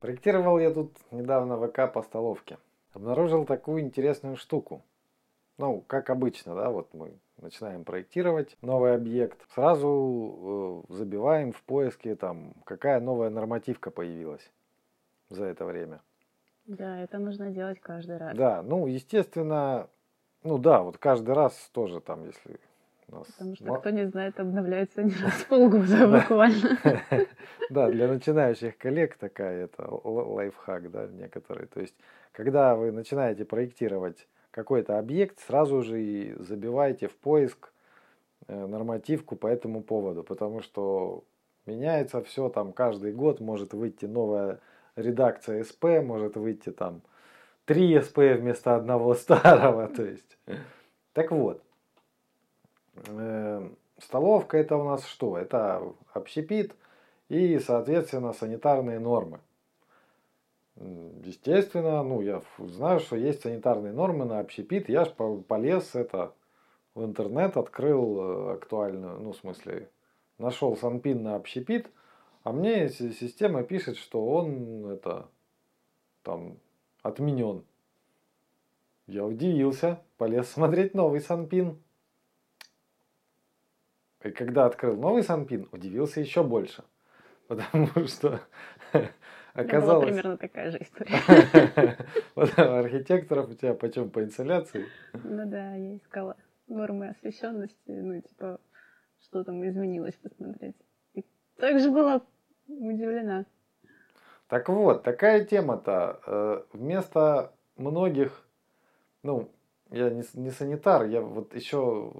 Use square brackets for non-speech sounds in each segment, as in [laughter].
Проектировал я тут недавно ВК по столовке. Обнаружил такую интересную штуку. Ну, как обычно, да, вот мы начинаем проектировать новый объект, сразу э, забиваем в поиске, там, какая новая нормативка появилась за это время. Да, это нужно делать каждый раз. Да, ну, естественно, ну да, вот каждый раз тоже там, если нас... Потому что, кто не знает, обновляется не раз в полгода [laughs] буквально. [laughs] Да, для начинающих коллег такая это лайфхак, да, некоторые. То есть, когда вы начинаете проектировать какой-то объект, сразу же и забивайте в поиск э, нормативку по этому поводу, потому что меняется все, там каждый год может выйти новая редакция СП, может выйти там три СП вместо одного [laughs] старого, то есть. Так вот, столовка это у нас что? Это общепит и, соответственно, санитарные нормы. Естественно, ну, я знаю, что есть санитарные нормы на общепит. Я ж полез это в интернет, открыл э, актуальную, ну, в смысле, нашел санпин на общепит, а мне система пишет, что он это там отменен. Я удивился, полез смотреть новый санпин. И когда открыл новый Санпин, удивился еще больше. [laughs] Потому что [laughs] оказалось... Это примерно такая же история. [laughs] Вот архитекторов у тебя почем по инсоляции? Ну да, я искала нормы освещенности, ну типа, что там изменилось посмотреть. И также была удивлена. Так вот, такая тема-то. Э, вместо многих, ну, я не, не санитар, я вот еще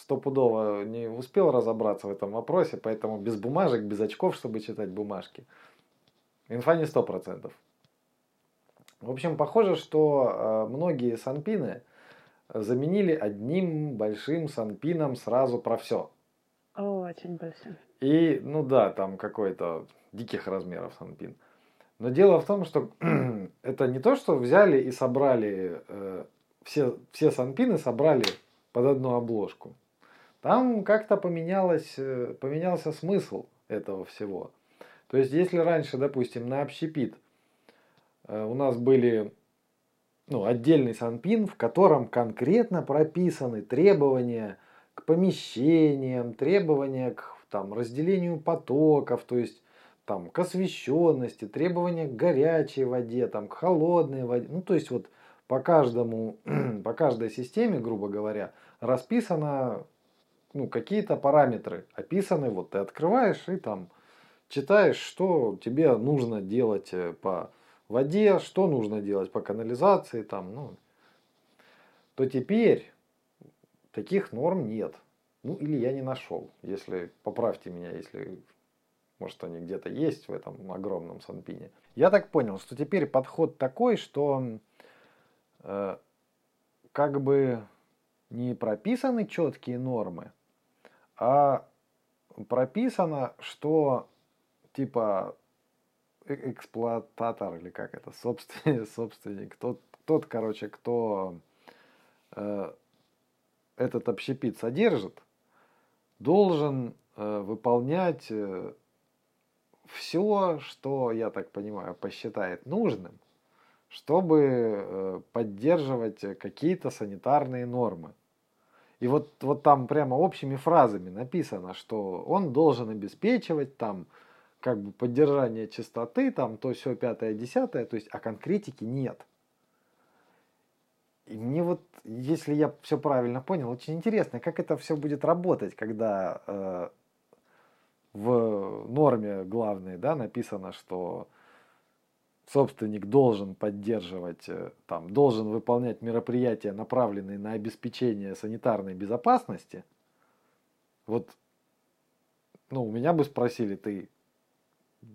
стопудово не успел разобраться в этом вопросе, поэтому без бумажек, без очков, чтобы читать бумажки. Инфа не сто процентов. В общем, похоже, что э, многие санпины заменили одним большим санпином сразу про все. Очень большим. И, ну да, там какой-то диких размеров санпин. Но дело в том, что [clears throat] это не то, что взяли и собрали э, все, все санпины собрали под одну обложку. Там как-то поменялось, э, поменялся смысл этого всего. То есть, если раньше, допустим, на общепит э, у нас были ну, отдельный санпин, в котором конкретно прописаны требования к помещениям, требования к там, разделению потоков, то есть там, к освещенности, требования к горячей воде, там, к холодной воде. Ну, то есть вот по каждому, [clears throat] по каждой системе, грубо говоря, расписано ну, какие-то параметры, описаны, вот ты открываешь и там читаешь, что тебе нужно делать э, по воде, что нужно делать по канализации, там, ну, то теперь таких норм нет. Ну, или я не нашел. Если, поправьте меня, если, может, они где-то есть в этом огромном санпине. Я так понял, что теперь подход такой, что как бы не прописаны четкие нормы, а прописано, что типа э, эксплуататор или как это, собственник, [laughs] собственник тот, тот короче, кто э, этот общепит содержит, должен э, выполнять э, все, что, я так понимаю, посчитает нужным – чтобы э, поддерживать какие-то санитарные нормы. И вот, вот там прямо общими фразами написано, что он должен обеспечивать там как бы поддержание чистоты, там то все пятое, десятое, то есть, а конкретики нет. И мне вот, если я все правильно понял, очень интересно, как это все будет работать, когда э, в норме главной да, написано, что собственник должен поддерживать, э, там, должен выполнять мероприятия, направленные на обеспечение санитарной безопасности, вот, ну, у меня бы спросили, ты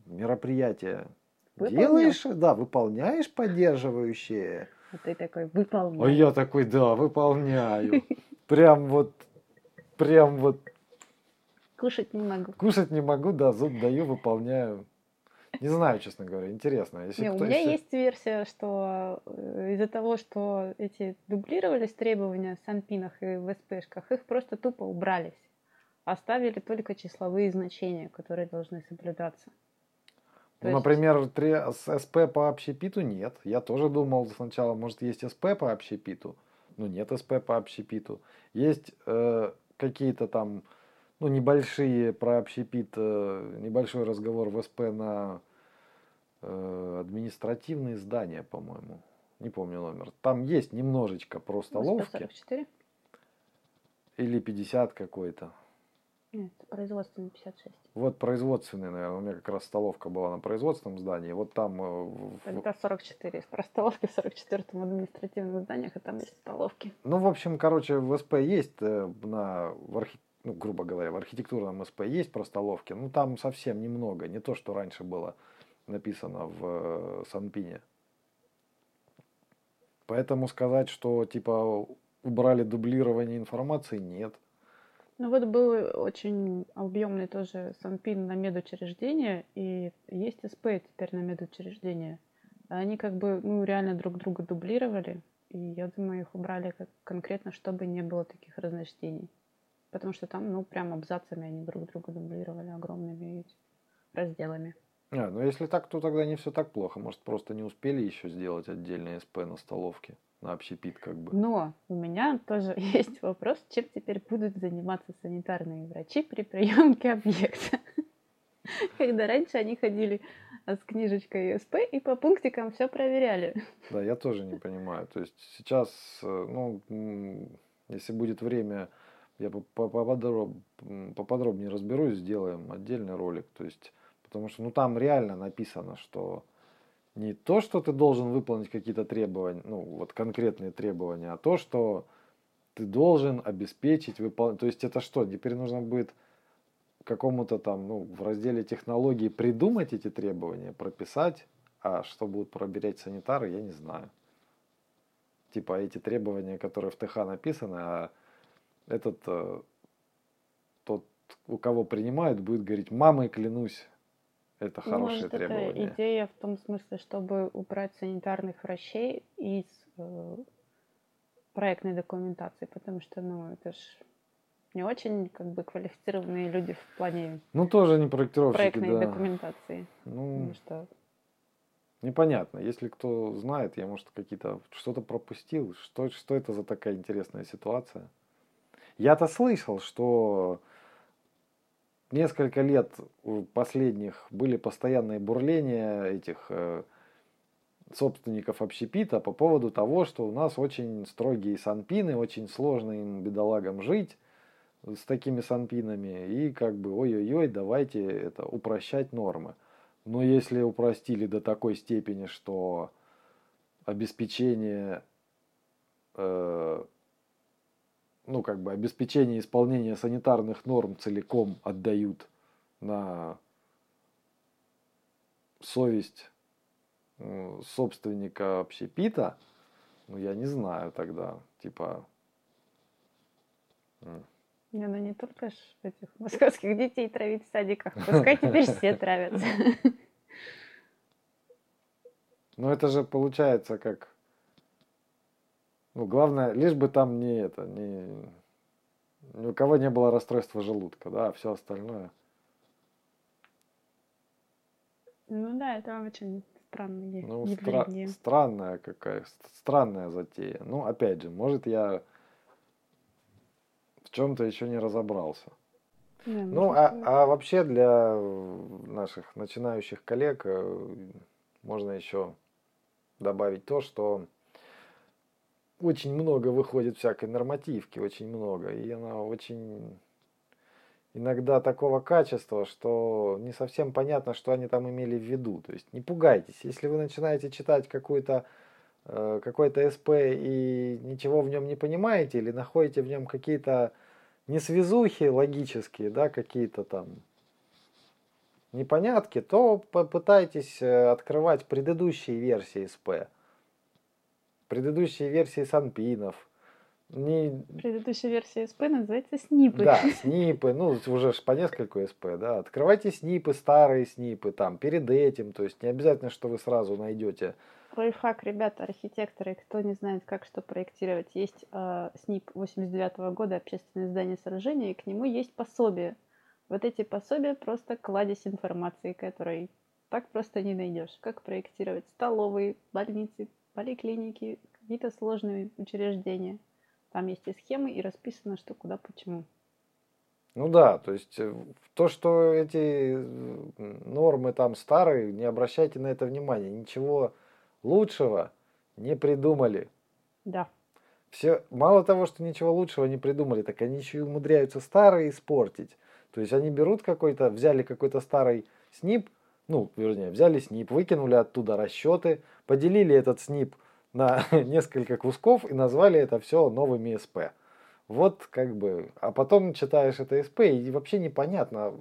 мероприятия делаешь, да, выполняешь поддерживающие? А ты такой, выполняю. А я такой, да, выполняю. Прям вот, прям вот. Кушать не могу. Кушать не могу, да, зуб даю, выполняю. [laughs] Не знаю, честно говоря, интересно. Если Не, у меня если... есть версия, что э, из-за того, что эти дублировались требования в санпинах и в СПшках, их просто тупо убрались. Оставили только числовые значения, которые должны соблюдаться. Ну, например, 3, СП по общепиту нет. Я тоже думал сначала, может, есть СП по общепиту. Но нет СП по общепиту. Есть э, какие-то там, ну, небольшие про общепит, э, небольшой разговор в СП на административные здания, по-моему. Не помню номер. Там есть немножечко про столовки. 44? Или 50 какой-то. Нет, производственный 56. Вот производственный, наверное, у меня как раз столовка была на производственном здании. Вот там... Это 44. Про столовки в 44-м административных зданиях, и там есть столовки. Ну, в общем, короче, в СП есть э, на... В архи... Ну, грубо говоря, в архитектурном СП есть про столовки. Ну, там совсем немного. Не то, что раньше было написано в э, Санпине. Поэтому сказать, что типа убрали дублирование информации, нет. Ну вот был очень объемный тоже санпин на медучреждения, и есть СП теперь на медучреждения. Они как бы, ну, реально друг друга дублировали, и я думаю, их убрали как конкретно, чтобы не было таких разночтений. Потому что там, ну, прям абзацами они друг друга дублировали огромными разделами. А, ну если так, то тогда не все так плохо. Может, просто не успели еще сделать отдельный СП на столовке? на общепит как бы. Но у меня тоже [laughs] есть вопрос, чем теперь будут заниматься санитарные врачи при приемке объекта. [laughs] Когда раньше они ходили с книжечкой СП и по пунктикам все проверяли. [laughs] Да, я тоже не понимаю. То есть сейчас, э, ну, если будет время, я поподробнее разберусь, сделаем отдельный ролик. То есть, потому что, ну, там реально написано, что не то, что ты должен выполнить какие-то требования, ну, вот конкретные требования, а то, что ты должен обеспечить выполнение. То есть это что, теперь нужно будет какому-то там, ну, в разделе технологий придумать эти требования, прописать, а что будут проверять санитары, я не знаю. Типа эти требования, которые в ТХ написаны, а этот, э, тот, у кого принимают, будет говорить, мамой клянусь, это ну, хорошее Может, требование. Это идея в том смысле, чтобы убрать санитарных врачей из э, проектной документации, потому что, ну, это ж не очень как бы квалифицированные люди в плане ну тоже не проектировщики проектной да. документации ну что непонятно если кто знает я может какие-то что-то пропустил что что это за такая интересная ситуация я-то слышал что несколько лет последних были постоянные бурления этих э, собственников общепита по поводу того, что у нас очень строгие санпины, очень сложно им, бедолагам, жить с такими санпинами, и как бы ой-ой-ой, давайте это упрощать нормы. Но если упростили до такой степени, что обеспечение э, ну, как бы обеспечение исполнения санитарных норм целиком отдают на совесть э, собственника общепита, ну, я не знаю тогда, типа... Не, ну не только ж этих московских детей травить в садиках, пускай [laughs] теперь все травятся. Ну это же получается как ну, главное, лишь бы там не это, не, ни у кого не было расстройства желудка, да, а все остальное. Ну да, это очень странное ну, явление. Стра- странная какая, странная затея. Ну, опять же, может я в чем-то еще не разобрался. Да, ну, а, а вообще для наших начинающих коллег э, можно еще добавить то, что очень много выходит всякой нормативки, очень много. И она очень иногда такого качества, что не совсем понятно, что они там имели в виду. То есть не пугайтесь, если вы начинаете читать какую-то э, какой-то СП и ничего в нем не понимаете, или находите в нем какие-то несвязухи логические, да, какие-то там непонятки, то попытайтесь э, открывать предыдущие версии СП предыдущие версии санпинов. Не... Предыдущая версия СП называется снипы. Да, [laughs] снипы, ну уже по нескольку СП, да. Открывайте снипы, старые снипы, там, перед этим, то есть не обязательно, что вы сразу найдете. Лайфхак, ребята, архитекторы, кто не знает, как что проектировать, есть э, СНИП 89 -го года, общественное здание сражения, и к нему есть пособие. Вот эти пособия просто кладезь информации, который так просто не найдешь. Как проектировать столовые, больницы, поликлиники, какие-то сложные учреждения. Там есть и схемы, и расписано, что куда, почему. Ну да, то есть э, то, что эти нормы там старые, не обращайте на это внимания. Ничего лучшего не придумали. Да. Все, мало того, что ничего лучшего не придумали, так они еще и умудряются старые испортить. То есть они берут какой-то, взяли какой-то старый СНИП, ну, вернее, взяли СНИП, выкинули оттуда расчеты, поделили этот СНИП на [laughs] несколько кусков и назвали это все новыми СП. Вот как бы, а потом читаешь это СП и вообще непонятно,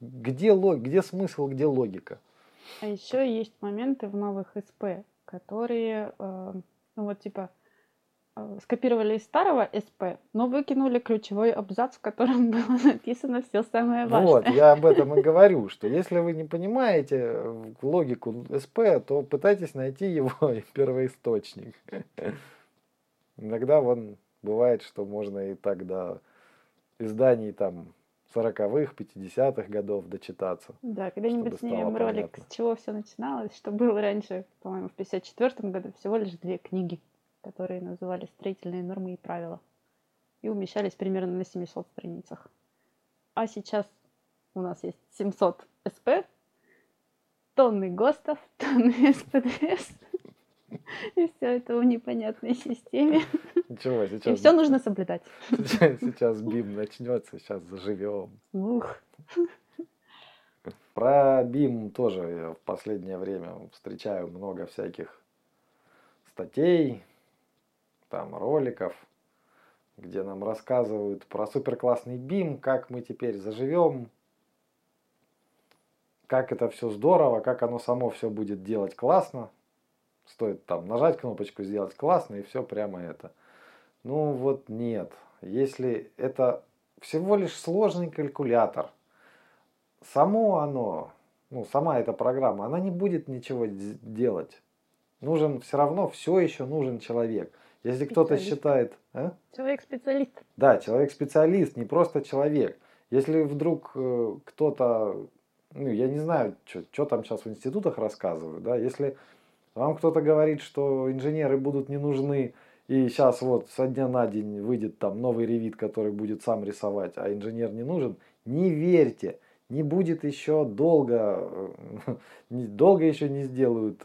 где, лог, где смысл, где логика. А еще есть моменты в новых СП, которые, э, ну вот типа, скопировали из старого СП, но выкинули ключевой абзац, в котором [laughs] было написано все самое важное. Вот, я об этом и говорю, что если вы не понимаете э, логику СП, то пытайтесь найти его [laughs] первоисточник. Иногда вон бывает, что можно и так до изданий там 40-х, 50-х годов дочитаться. Да, когда-нибудь снимем ролик, понятно. с чего все начиналось, что было раньше, по-моему, в 54 году, всего лишь две книги, которые назывались «Строительные нормы и правила» и умещались примерно на 700 страницах. А сейчас у нас есть 700 СП, тонны ГОСТов, [laughs] тонны СПДС, и все это в непонятной системе. Ничего, сейчас... И все нужно соблюдать. Сейчас, [laughs] сейчас БИМ начнется, сейчас заживем. Ух. Про БИМ тоже я в последнее время встречаю много всяких статей, там роликов, где нам рассказывают про суперклассный БИМ, как мы теперь заживем, как это все здорово, как оно само все будет делать классно. Стоит там нажать кнопочку, сделать классно, и все прямо это. Ну вот нет. Если это всего лишь сложный калькулятор, само оно, ну сама эта программа, она не будет ничего делать. Нужен все равно, все еще нужен человек. Если кто-то считает... А? Человек-специалист. Да, человек-специалист, не просто человек. Если вдруг э, кто-то, ну я не знаю, что там сейчас в институтах рассказывают, да, если вам кто-то говорит, что инженеры будут не нужны, и сейчас вот со дня на день выйдет там новый ревит, который будет сам рисовать, а инженер не нужен. Не верьте, не будет еще долго, [laughs] долго еще не сделают.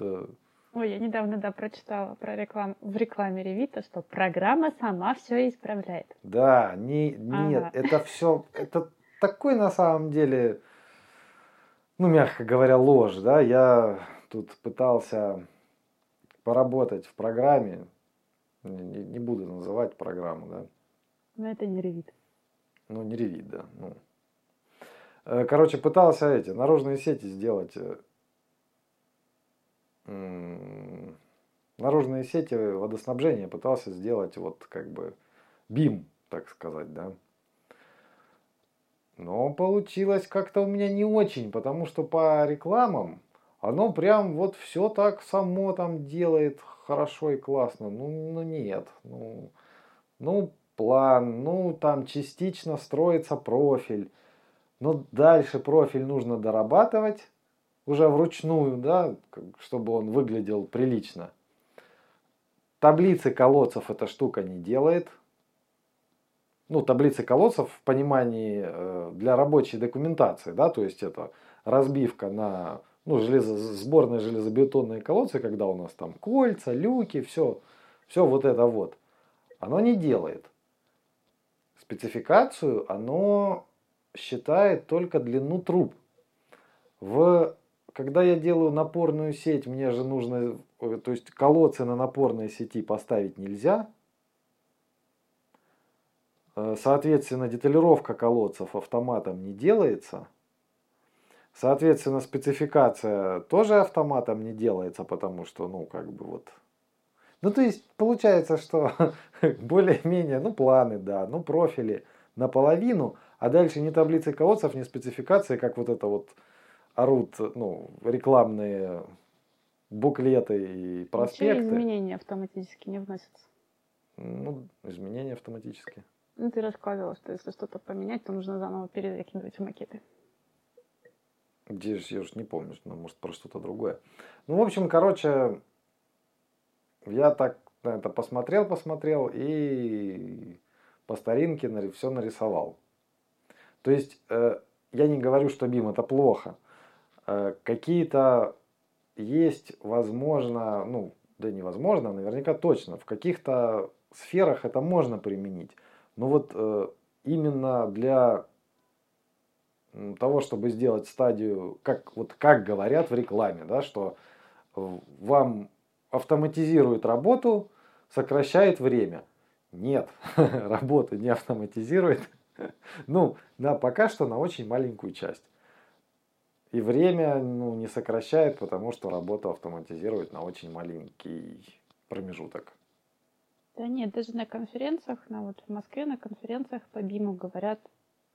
Э. Ой, я недавно, да, прочитала про рекламу, в рекламе Ревита, что программа сама все исправляет. Да, не, нет, ага. это все, это такой на самом деле, ну, мягко говоря, ложь, да, я тут пытался поработать в программе, не, не буду называть программу, да. Но это не ревит. Ну, не ревит, да. Ну. Э, короче, пытался эти наружные сети сделать. Наружные сети водоснабжения пытался сделать вот как бы бим, так сказать, да. Но получилось как-то у меня не очень, потому что по рекламам оно прям вот все так само там делает хорошо и классно. Ну, ну нет. Ну, ну, план, ну там частично строится профиль. Но дальше профиль нужно дорабатывать уже вручную, да, чтобы он выглядел прилично. Таблицы колодцев эта штука не делает. Ну, таблицы колодцев в понимании э, для рабочей документации, да, то есть это разбивка на ну, железо, сборные железобетонные колодцы, когда у нас там кольца, люки, все, все вот это вот, оно не делает. Спецификацию оно считает только длину труб. В, когда я делаю напорную сеть, мне же нужно, э, то есть колодцы на напорной сети поставить нельзя. Э, соответственно, деталировка колодцев автоматом не делается – Соответственно, спецификация тоже автоматом не делается, потому что, ну, как бы вот... Ну, то есть, получается, что [laughs] более-менее, ну, планы, да, ну, профили наполовину, а дальше ни таблицы колодцев, ни спецификации, как вот это вот орут, ну, рекламные буклеты и проспекты. Ничего изменения автоматически не вносятся. Ну, изменения автоматически. Ну, ты рассказывала, что если что-то поменять, то нужно заново перекидывать в макеты. Где же, я уж не помню, ну, может, про что-то другое. Ну, в общем, короче, я так на это посмотрел, посмотрел и по старинке все нарисовал. То есть, э, я не говорю, что бим это плохо. Э, какие-то есть, возможно, ну, да невозможно, наверняка точно, в каких-то сферах это можно применить. Но вот э, именно для того, чтобы сделать стадию, как, вот как говорят в рекламе, да, что вам автоматизирует работу, сокращает время. Нет, [laughs] работа не автоматизирует. [laughs] Ну, да, пока что на очень маленькую часть. И время ну, не сокращает, потому что работу автоматизирует на очень маленький промежуток. Да нет, даже на конференциях, на вот в Москве на конференциях по БИМу говорят,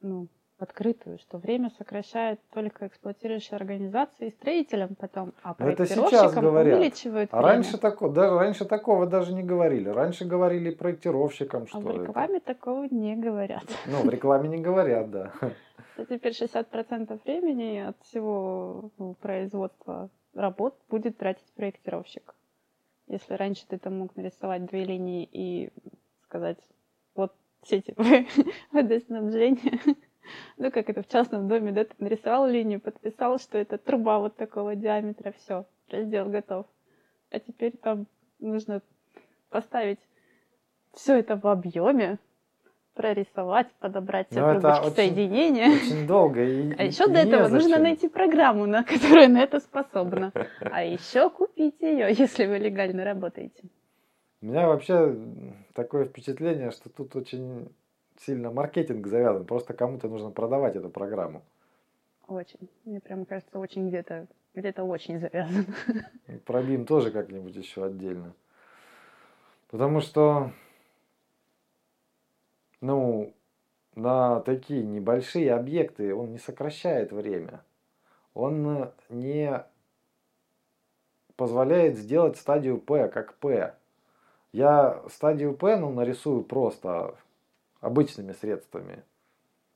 ну, открытую, что время сокращает только эксплуатирующие организации и строителям потом, а проектировщикам увеличивают а время. раньше, тако, да, раньше такого даже не говорили. Раньше говорили проектировщикам, что А в рекламе это... такого не говорят. Ну, в рекламе не говорят, да. [laughs] А теперь 60% времени от всего ну, производства работ будет тратить проектировщик. Если раньше ты там мог нарисовать две линии и сказать, вот сети [laughs] водоснабжения, ну, как это в частном доме, да, ты нарисовал линию, подписал, что это труба вот такого диаметра, все, раздел готов. А теперь там нужно поставить все это в объеме, прорисовать, подобрать все ну, трубочки соединения. Очень долго. И, а еще до этого нужно найти программу, на которая на это способна. А еще купить ее, если вы легально работаете. У меня вообще такое впечатление, что тут очень сильно маркетинг завязан. Просто кому-то нужно продавать эту программу. Очень. Мне прям кажется, очень где-то где-то очень завязан. Про BIM тоже как-нибудь еще отдельно. Потому что, ну, на такие небольшие объекты он не сокращает время. Он не позволяет сделать стадию P как P. Я стадию P ну, нарисую просто обычными средствами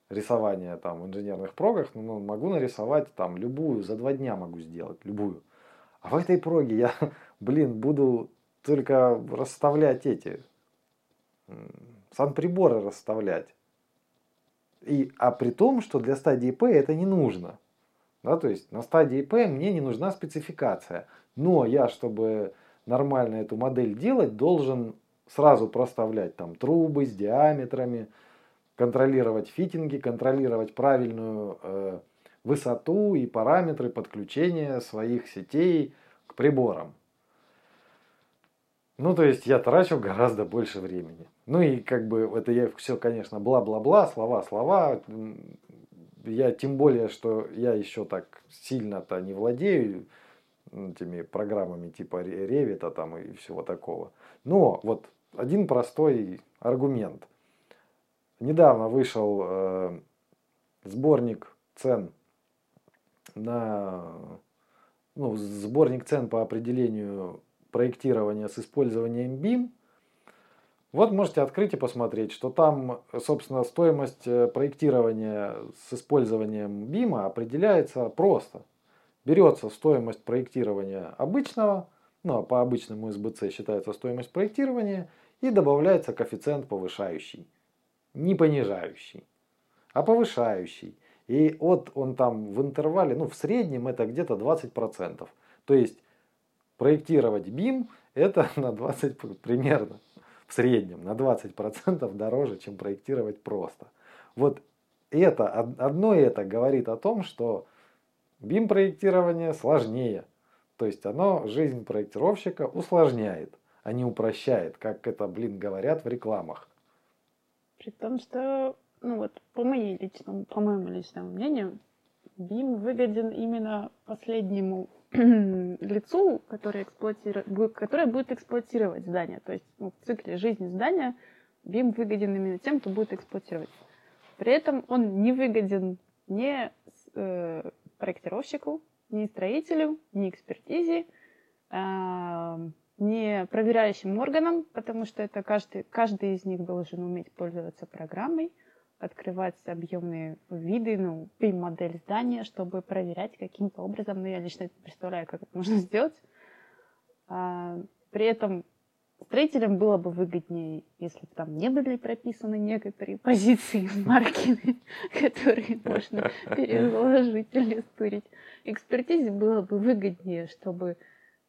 рисования там в инженерных прогах, ну, могу нарисовать там любую, за два дня могу сделать, любую. А в этой проге я, [laughs] блин, буду только расставлять эти, санприборы расставлять. И, а при том, что для стадии П это не нужно. Да, то есть на стадии П мне не нужна спецификация. Но я, чтобы нормально эту модель делать, должен сразу проставлять там трубы с диаметрами, контролировать фитинги, контролировать правильную э, высоту и параметры подключения своих сетей к приборам. Ну, то есть я трачу гораздо больше времени. Ну и как бы это я все, конечно, бла-бла-бла, слова-слова. Я тем более, что я еще так сильно-то не владею этими программами типа Revit там и всего такого. Но вот один простой аргумент. Недавно вышел э, сборник цен на ну, сборник цен по определению проектирования с использованием BIM. Вот можете открыть и посмотреть, что там, собственно, стоимость э, проектирования с использованием BIM определяется просто. Берется стоимость проектирования обычного, ну а по обычному СБЦ считается стоимость проектирования – и добавляется коэффициент повышающий. Не понижающий, а повышающий. И вот он там в интервале, ну в среднем это где-то 20%. То есть проектировать BIM это [laughs] на 20 примерно в среднем на 20% дороже, чем проектировать просто. Вот это, одно это говорит о том, что BIM проектирование сложнее. То есть оно жизнь проектировщика усложняет а не упрощает, как это, блин, говорят в рекламах. При том, что, ну вот, по, моей личному, по моему личному мнению, BIM выгоден именно последнему [clears throat] лицу, который эксплуатирует, которое будет эксплуатировать здание. То есть ну, в цикле жизни здания BIM выгоден именно тем, кто будет эксплуатировать. При этом он не выгоден ни э, проектировщику, ни строителю, ни экспертизе, не проверяющим органам, потому что это каждый, каждый из них должен уметь пользоваться программой, открывать объемные виды, ну, модель здания, чтобы проверять каким-то образом. Ну, я лично представляю, как это можно [laughs] сделать. А, при этом строителям было бы выгоднее, если бы там не были прописаны некоторые [laughs] позиции маркины, [laughs] которые можно переложить или стырить. Экспертизе было бы выгоднее, чтобы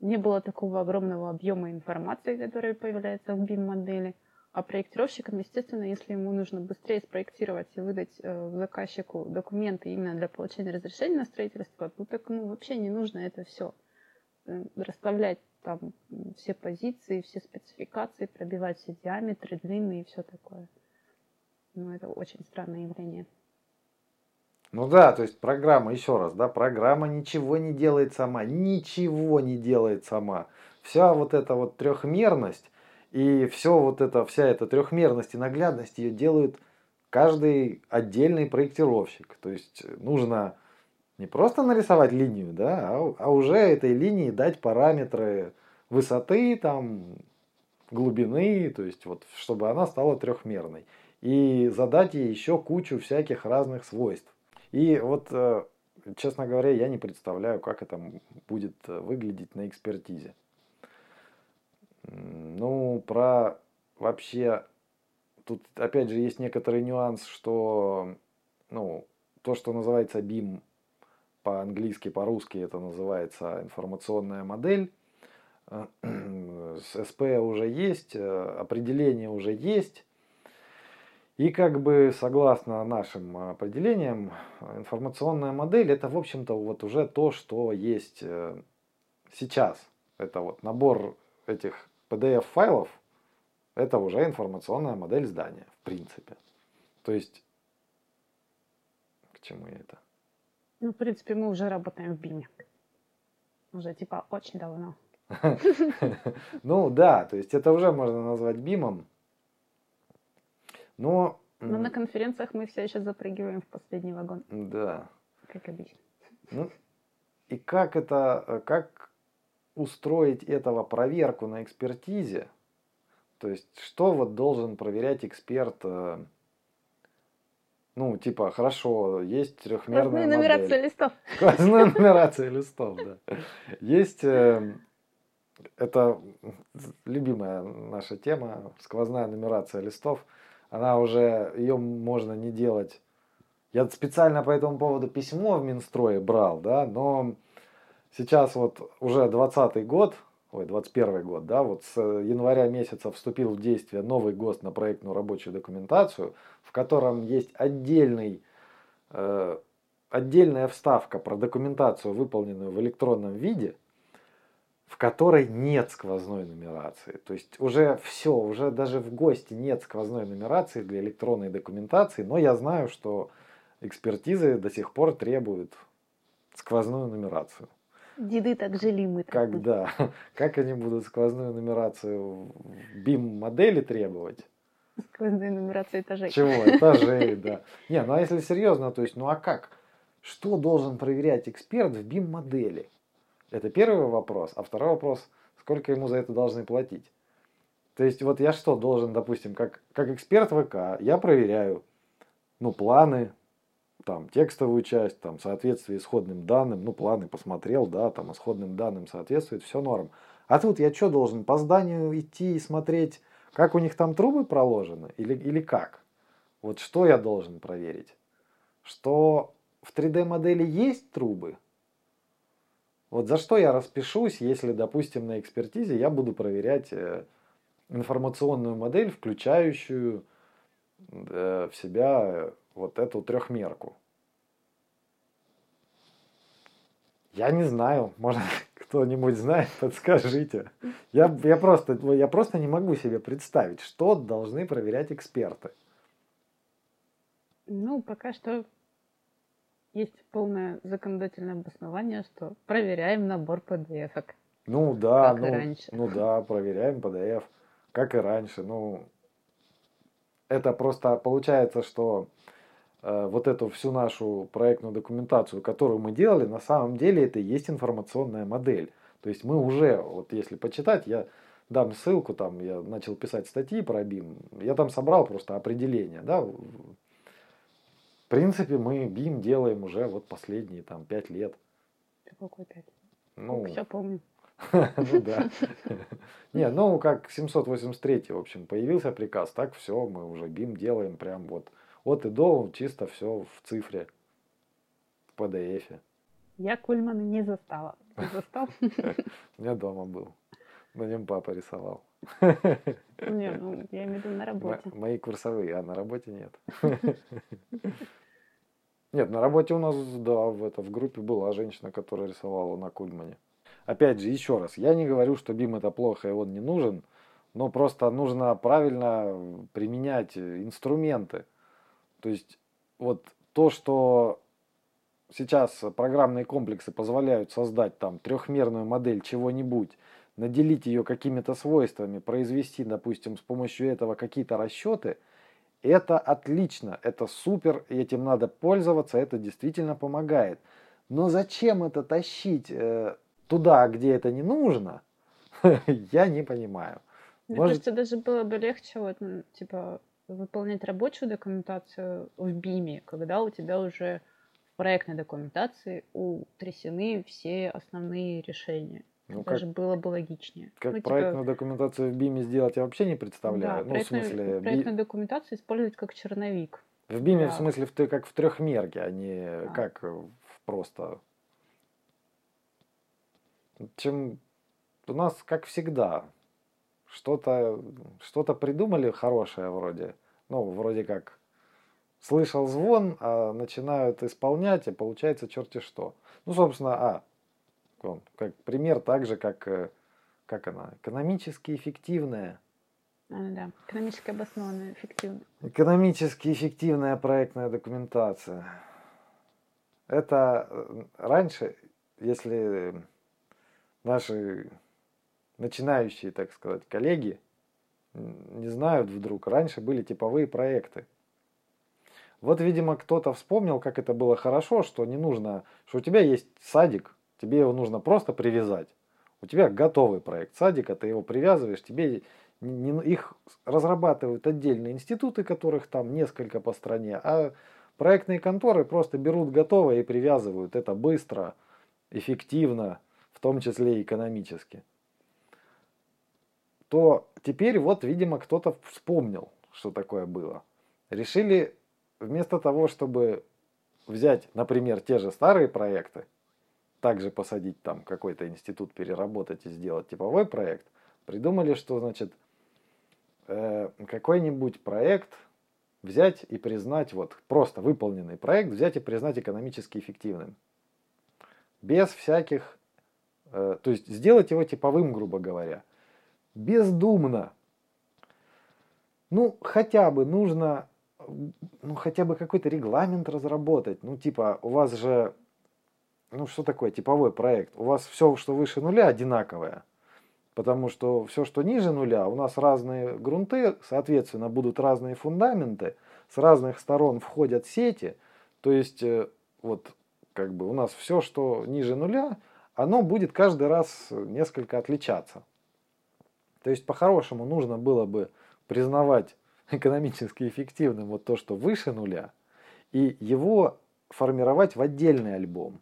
не было такого огромного объема информации, которая появляется в BIM-модели. А проектировщикам, естественно, если ему нужно быстрее спроектировать и выдать э, заказчику документы именно для получения разрешения на строительство, то так ему вообще не нужно это все э, расставлять там все позиции, все спецификации, пробивать все диаметры, длины и все такое. Ну, это очень странное явление. Ну да, то есть программа, еще раз, да, программа ничего не делает сама, ничего не делает сама. Вся вот эта вот трехмерность и все вот это, вся эта трехмерность и наглядность ее делают каждый отдельный проектировщик. То есть нужно не просто нарисовать линию, да, а, а уже этой линии дать параметры высоты, там, глубины, то есть вот, чтобы она стала трехмерной. И задать ей еще кучу всяких разных свойств. И вот, э, честно говоря, я не представляю, как это будет э, выглядеть на экспертизе. Ну, про вообще, тут опять же есть некоторый нюанс, что, ну, то, что называется BIM по-английски, по-русски это называется информационная модель. [clears throat] СП уже есть, э, определение уже есть. И как бы согласно нашим определениям, информационная модель это в общем-то вот уже то, что есть э, сейчас. Это вот набор этих PDF-файлов, это уже информационная модель здания, в принципе. То есть, к чему я это? Ну, в принципе, мы уже работаем в BIM. Уже типа очень давно. [laughs] Ну да, то есть это уже можно назвать бимом. Но... Но на конференциях мы все еще запрыгиваем в последний вагон. Да. Как обычно. Ну, и как это, как устроить этого проверку на экспертизе? То есть, что вот должен проверять эксперт? Э, ну, типа, хорошо, есть трехмерная модель. нумерация листов. Сквозная [laughs] нумерация листов, да. Есть э, это любимая наша тема, сквозная нумерация листов. Она уже, ее можно не делать. Я специально по этому поводу письмо в Минстрое брал, да, но сейчас вот уже 20 год, ой, 21 год, да, вот с января месяца вступил в действие новый ГОСТ на проектную рабочую документацию, в котором есть отдельный, э, отдельная вставка про документацию, выполненную в электронном виде, в которой нет сквозной нумерации. То есть уже все, уже даже в гости нет сквозной нумерации для электронной документации, но я знаю, что экспертизы до сих пор требуют сквозную нумерацию. Деды так жили, мы так Когда? [laughs] Как они будут сквозную нумерацию в BIM-модели требовать? Сквозную нумерацию этажей. Чего? Этажей, [laughs] да. Не, ну а если серьезно, то есть, ну а как? Что должен проверять эксперт в BIM-модели? Это первый вопрос. А второй вопрос, сколько ему за это должны платить? То есть вот я что должен, допустим, как, как эксперт ВК, я проверяю, ну, планы, там, текстовую часть, там, соответствие исходным данным, ну, планы посмотрел, да, там, исходным данным соответствует, все норм. А тут я что должен, по зданию идти и смотреть, как у них там трубы проложены или, или как? Вот что я должен проверить? Что в 3D модели есть трубы, вот за что я распишусь, если, допустим, на экспертизе я буду проверять э, информационную модель, включающую э, в себя э, вот эту трехмерку. Я не знаю, может [laughs] кто-нибудь знает, [laughs] подскажите. Я, я, просто, я просто не могу себе представить, что должны проверять эксперты. Ну, пока что есть полное законодательное обоснование, что проверяем набор PDF. -ок, ну да, как ну, и раньше. ну да, проверяем PDF, как и раньше. Ну, это просто получается, что э, вот эту всю нашу проектную документацию, которую мы делали, на самом деле это и есть информационная модель. То есть мы уже, вот если почитать, я дам ссылку, там я начал писать статьи про BIM, я там собрал просто определение, да, принципе, мы BIM делаем уже вот последние там пять лет. Какой пять? Ну, Все помню. [laughs] ну да. [laughs] Не, ну как 783, в общем, появился приказ, так все, мы уже BIM делаем прям вот от и до, чисто все в цифре, в PDF. Я Кульмана не застала. Ты застал? [laughs] У меня дома был. На нем папа рисовал. Не, ну, я имею в виду на работе. Мои курсовые, а на работе нет. Нет, на работе у нас, да, в, это, в группе была женщина, которая рисовала на Кульмане. Опять же, еще раз, я не говорю, что БИМ это плохо и он не нужен, но просто нужно правильно применять инструменты. То есть вот то, что сейчас программные комплексы позволяют создать там трехмерную модель чего-нибудь, наделить ее какими-то свойствами, произвести, допустим, с помощью этого какие-то расчеты, это отлично, это супер, этим надо пользоваться, это действительно помогает. Но зачем это тащить э, туда, где это не нужно, [laughs] я не понимаю. Мне Может- кажется, даже было бы легче вот, типа, выполнять рабочую документацию в БИМе, когда у тебя уже в проектной документации утрясены все основные решения. Ну, Даже было бы логичнее. Как Ну, типа, проектную документацию в БИМе сделать, я вообще не представляю. да, ну, в проектную, смысле, Би- проектную документацию использовать как черновик. в БИМе, в да. смысле, в, как в трехмерке, а не Да. как в просто. Чем у нас, как всегда, что-то что придумали хорошее вроде. Ну, вроде как слышал звон, а начинают исполнять, и получается черти что. Ну, собственно, а, вон, как пример так же, как, э, как она, экономически эффективная. А, да, экономически обоснованно, эффективно. Экономически эффективная проектная документация. Это э, раньше, если наши начинающие, так сказать, коллеги не знают вдруг, раньше были типовые проекты. Вот, видимо, кто-то вспомнил, как это было хорошо, что не нужно, что у тебя есть садик, тебе его нужно просто привязать. У тебя готовый проект садика, ты его привязываешь, тебе не- не- их разрабатывают отдельные институты, которых там несколько по стране, а проектные конторы просто берут готовое и привязывают. Это быстро, эффективно, в том числе и экономически. То теперь вот, видимо, кто-то вспомнил, что такое было. Решили вместо того, чтобы взять, например, те же старые проекты, также посадить там какой-то институт, переработать и сделать типовой проект, придумали, что, значит, э, какой-нибудь проект взять и признать, вот просто выполненный проект, взять и признать экономически эффективным. Без всяких, э, то есть сделать его типовым, грубо говоря. Бездумно. Ну, хотя бы нужно, ну, хотя бы какой-то регламент разработать. Ну, типа, у вас же, ну, что такое типовой проект? У вас все, что выше нуля, одинаковое. Потому что все, что ниже нуля, у нас разные грунты, соответственно, будут разные фундаменты, с разных сторон входят сети. То есть, э, вот, как бы у нас все, что ниже нуля, оно будет каждый раз несколько отличаться. То есть, по-хорошему, нужно было бы признавать [laughs] экономически эффективным вот то, что выше нуля, и его формировать в отдельный альбом.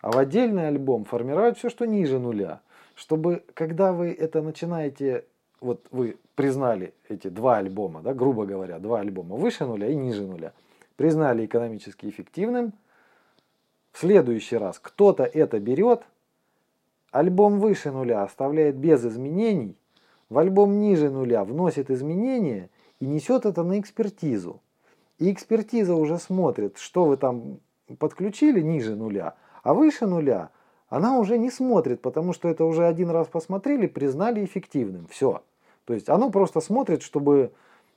А в отдельный альбом формировать все, что ниже нуля. Чтобы, когда вы это начинаете, вот вы признали эти два альбома, да, грубо говоря, два альбома выше нуля и ниже нуля, признали экономически эффективным, в следующий раз кто-то это берет, альбом выше нуля оставляет без изменений, в альбом ниже нуля вносит изменения и несет это на экспертизу. И экспертиза уже смотрит, что вы там подключили ниже нуля, а выше нуля она уже не смотрит, потому что это уже один раз посмотрели, признали эффективным. Все. То есть оно просто смотрит, чтобы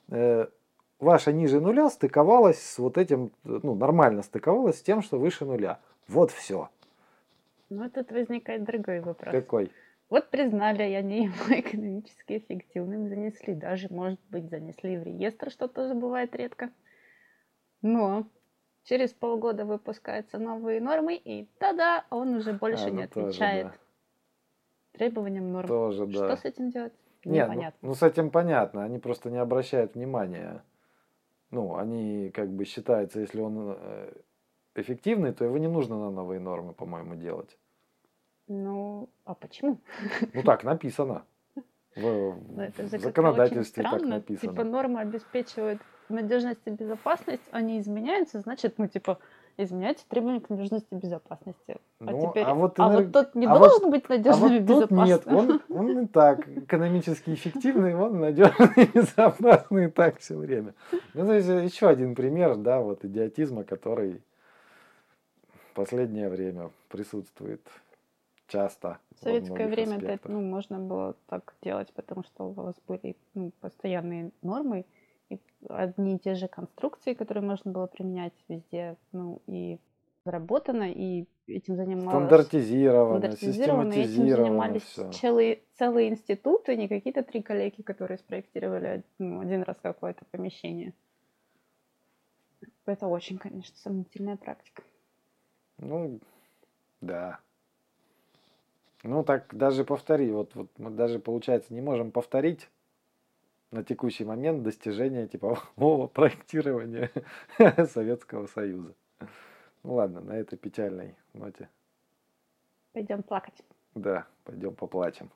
э, ваша ниже нуля стыковалась с вот этим, ну, нормально стыковалась с тем, что выше нуля. Вот все. Но тут возникает другой вопрос. Какой? Вот признали, не его [laughs] экономически эффективным, занесли. Даже, может быть, занесли в реестр, что тоже бывает редко. Но через полгода выпускаются новые нормы, и тогда он уже больше А, не ну тоже, отвечает да. требованиям норм. Тоже, да. Что с этим делать? Нет, ну, Непонятно. ну с этим понятно, они просто не обращают внимания. Ну, они как бы считаются, если он э, эффективный, то его не нужно на новые нормы, по-моему, делать. Ну, а почему? Ну так написано. В, [laughs] Ну, в законодательстве так написано. Типа нормы обеспечивают надежность и безопасность, они изменяются, значит, ну, типа, изменяются требования к надежности и безопасности. А Ну, теперь, а вот а энерг- вот тот не а вот- должен быть А надежным и вот тут безопасным. нет, он, он и так экономически эффективный, он надежный и безопасный и так все время. Ну, то есть еще один пример, да, вот идиотизма, который в последнее время присутствует часто. В советское время аспектах. ну, можно было так делать, потому что у вас были ну, постоянные нормы и одни и те же конструкции, которые можно было применять везде, ну, и заработано, и этим занималось Стандартизировано, стандартизировано, и этим систематизировано занимались все. целые, целые институты, не какие-то три коллеги, которые спроектировали ну, один раз какое-то помещение. Это очень, конечно, сомнительная практика. Ну, да. Ну, так даже повтори. Вот, вот мы даже, получается, не можем повторить на текущий момент достижения типового [laughs] проектирования [laughs] Советского Союза. Ну ладно, на этой печальной ноте. Пойдем плакать. Да, пойдем поплачем.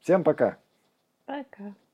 Всем пока. Пока.